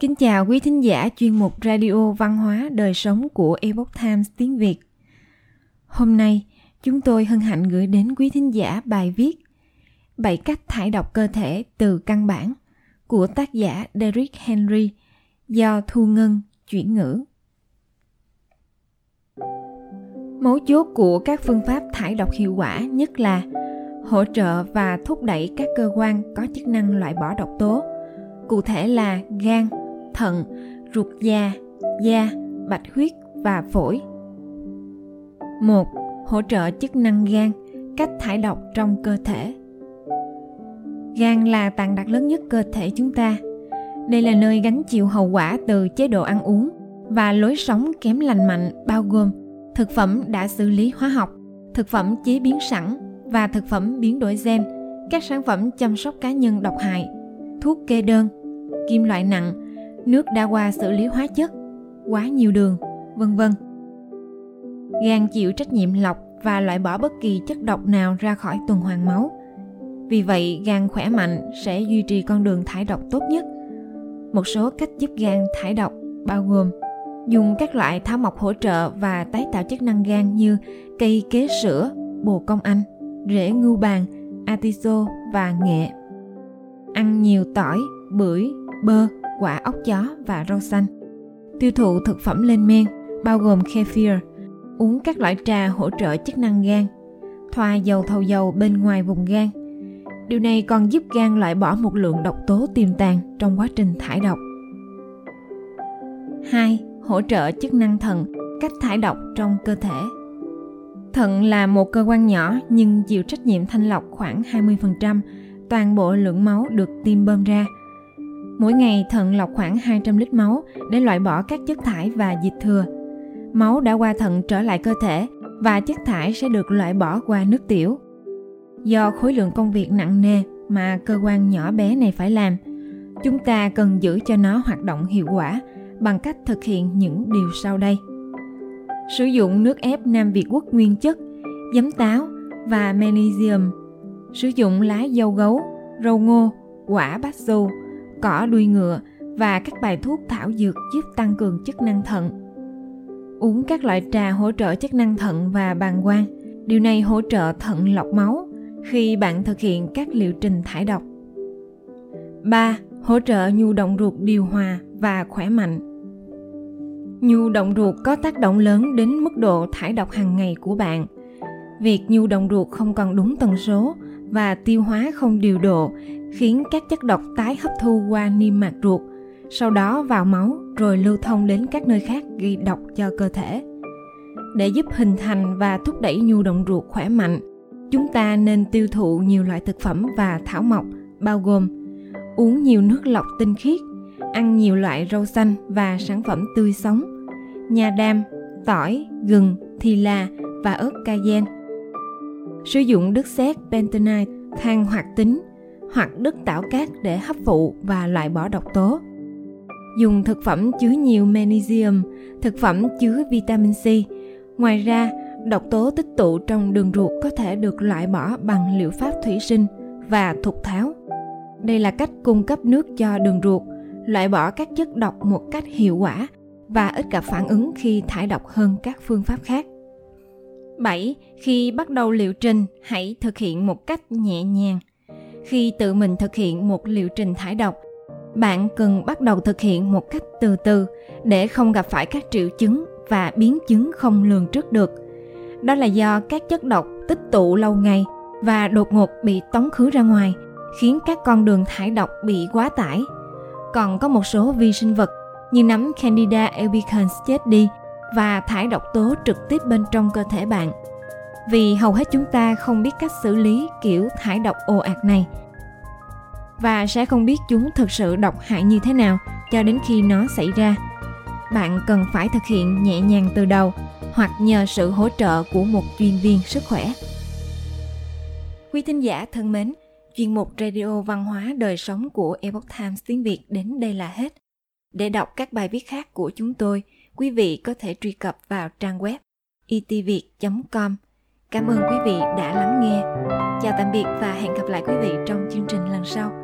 Kính chào quý thính giả chuyên mục Radio Văn hóa Đời Sống của Epoch Times tiếng Việt. Hôm nay, chúng tôi hân hạnh gửi đến quý thính giả bài viết bảy cách thải độc cơ thể từ căn bản của tác giả Derek Henry do Thu Ngân chuyển ngữ. Mấu chốt của các phương pháp thải độc hiệu quả nhất là hỗ trợ và thúc đẩy các cơ quan có chức năng loại bỏ độc tố, cụ thể là gan, thận, ruột già, da, bạch huyết và phổi. 1. Hỗ trợ chức năng gan, cách thải độc trong cơ thể. Gan là tạng đặc lớn nhất cơ thể chúng ta. Đây là nơi gánh chịu hậu quả từ chế độ ăn uống và lối sống kém lành mạnh bao gồm thực phẩm đã xử lý hóa học, thực phẩm chế biến sẵn và thực phẩm biến đổi gen, các sản phẩm chăm sóc cá nhân độc hại, thuốc kê đơn, kim loại nặng, nước đã qua xử lý hóa chất, quá nhiều đường, vân vân. Gan chịu trách nhiệm lọc và loại bỏ bất kỳ chất độc nào ra khỏi tuần hoàn máu. Vì vậy, gan khỏe mạnh sẽ duy trì con đường thải độc tốt nhất. Một số cách giúp gan thải độc bao gồm dùng các loại thảo mộc hỗ trợ và tái tạo chức năng gan như cây kế sữa, bồ công anh, rễ ngưu bàn, atiso và nghệ. Ăn nhiều tỏi, bưởi, bơ, quả ốc chó và rau xanh. Tiêu thụ thực phẩm lên men, bao gồm kefir, uống các loại trà hỗ trợ chức năng gan, thoa dầu thầu dầu bên ngoài vùng gan. Điều này còn giúp gan loại bỏ một lượng độc tố tiềm tàng trong quá trình thải độc. 2. Hỗ trợ chức năng thận, cách thải độc trong cơ thể. Thận là một cơ quan nhỏ nhưng chịu trách nhiệm thanh lọc khoảng 20% toàn bộ lượng máu được tim bơm ra. Mỗi ngày thận lọc khoảng 200 lít máu để loại bỏ các chất thải và dịch thừa. Máu đã qua thận trở lại cơ thể và chất thải sẽ được loại bỏ qua nước tiểu. Do khối lượng công việc nặng nề mà cơ quan nhỏ bé này phải làm, chúng ta cần giữ cho nó hoạt động hiệu quả bằng cách thực hiện những điều sau đây sử dụng nước ép Nam Việt Quốc nguyên chất, giấm táo và magnesium, sử dụng lá dâu gấu, rau ngô, quả bát xù, cỏ đuôi ngựa và các bài thuốc thảo dược giúp tăng cường chức năng thận. Uống các loại trà hỗ trợ chức năng thận và bàng quang. Điều này hỗ trợ thận lọc máu khi bạn thực hiện các liệu trình thải độc. 3. Hỗ trợ nhu động ruột điều hòa và khỏe mạnh nhu động ruột có tác động lớn đến mức độ thải độc hàng ngày của bạn việc nhu động ruột không còn đúng tần số và tiêu hóa không điều độ khiến các chất độc tái hấp thu qua niêm mạc ruột sau đó vào máu rồi lưu thông đến các nơi khác gây độc cho cơ thể để giúp hình thành và thúc đẩy nhu động ruột khỏe mạnh chúng ta nên tiêu thụ nhiều loại thực phẩm và thảo mộc bao gồm uống nhiều nước lọc tinh khiết ăn nhiều loại rau xanh và sản phẩm tươi sống, nha đam, tỏi, gừng, thì là và ớt cayenne. Sử dụng đất sét bentonite, than hoạt tính hoặc đất tảo cát để hấp phụ và loại bỏ độc tố. Dùng thực phẩm chứa nhiều magnesium, thực phẩm chứa vitamin C. Ngoài ra, độc tố tích tụ trong đường ruột có thể được loại bỏ bằng liệu pháp thủy sinh và thục tháo. Đây là cách cung cấp nước cho đường ruột loại bỏ các chất độc một cách hiệu quả và ít gặp phản ứng khi thải độc hơn các phương pháp khác. 7. Khi bắt đầu liệu trình, hãy thực hiện một cách nhẹ nhàng. Khi tự mình thực hiện một liệu trình thải độc, bạn cần bắt đầu thực hiện một cách từ từ để không gặp phải các triệu chứng và biến chứng không lường trước được. Đó là do các chất độc tích tụ lâu ngày và đột ngột bị tống khứ ra ngoài, khiến các con đường thải độc bị quá tải còn có một số vi sinh vật như nấm Candida albicans chết đi và thải độc tố trực tiếp bên trong cơ thể bạn. Vì hầu hết chúng ta không biết cách xử lý kiểu thải độc ồ ạt này và sẽ không biết chúng thực sự độc hại như thế nào cho đến khi nó xảy ra. Bạn cần phải thực hiện nhẹ nhàng từ đầu hoặc nhờ sự hỗ trợ của một chuyên viên sức khỏe. Quý thính giả thân mến, chuyên mục Radio Văn hóa Đời Sống của Epoch Times tiếng Việt đến đây là hết. Để đọc các bài viết khác của chúng tôi, quý vị có thể truy cập vào trang web e itviet.com. Cảm ơn quý vị đã lắng nghe. Chào tạm biệt và hẹn gặp lại quý vị trong chương trình lần sau.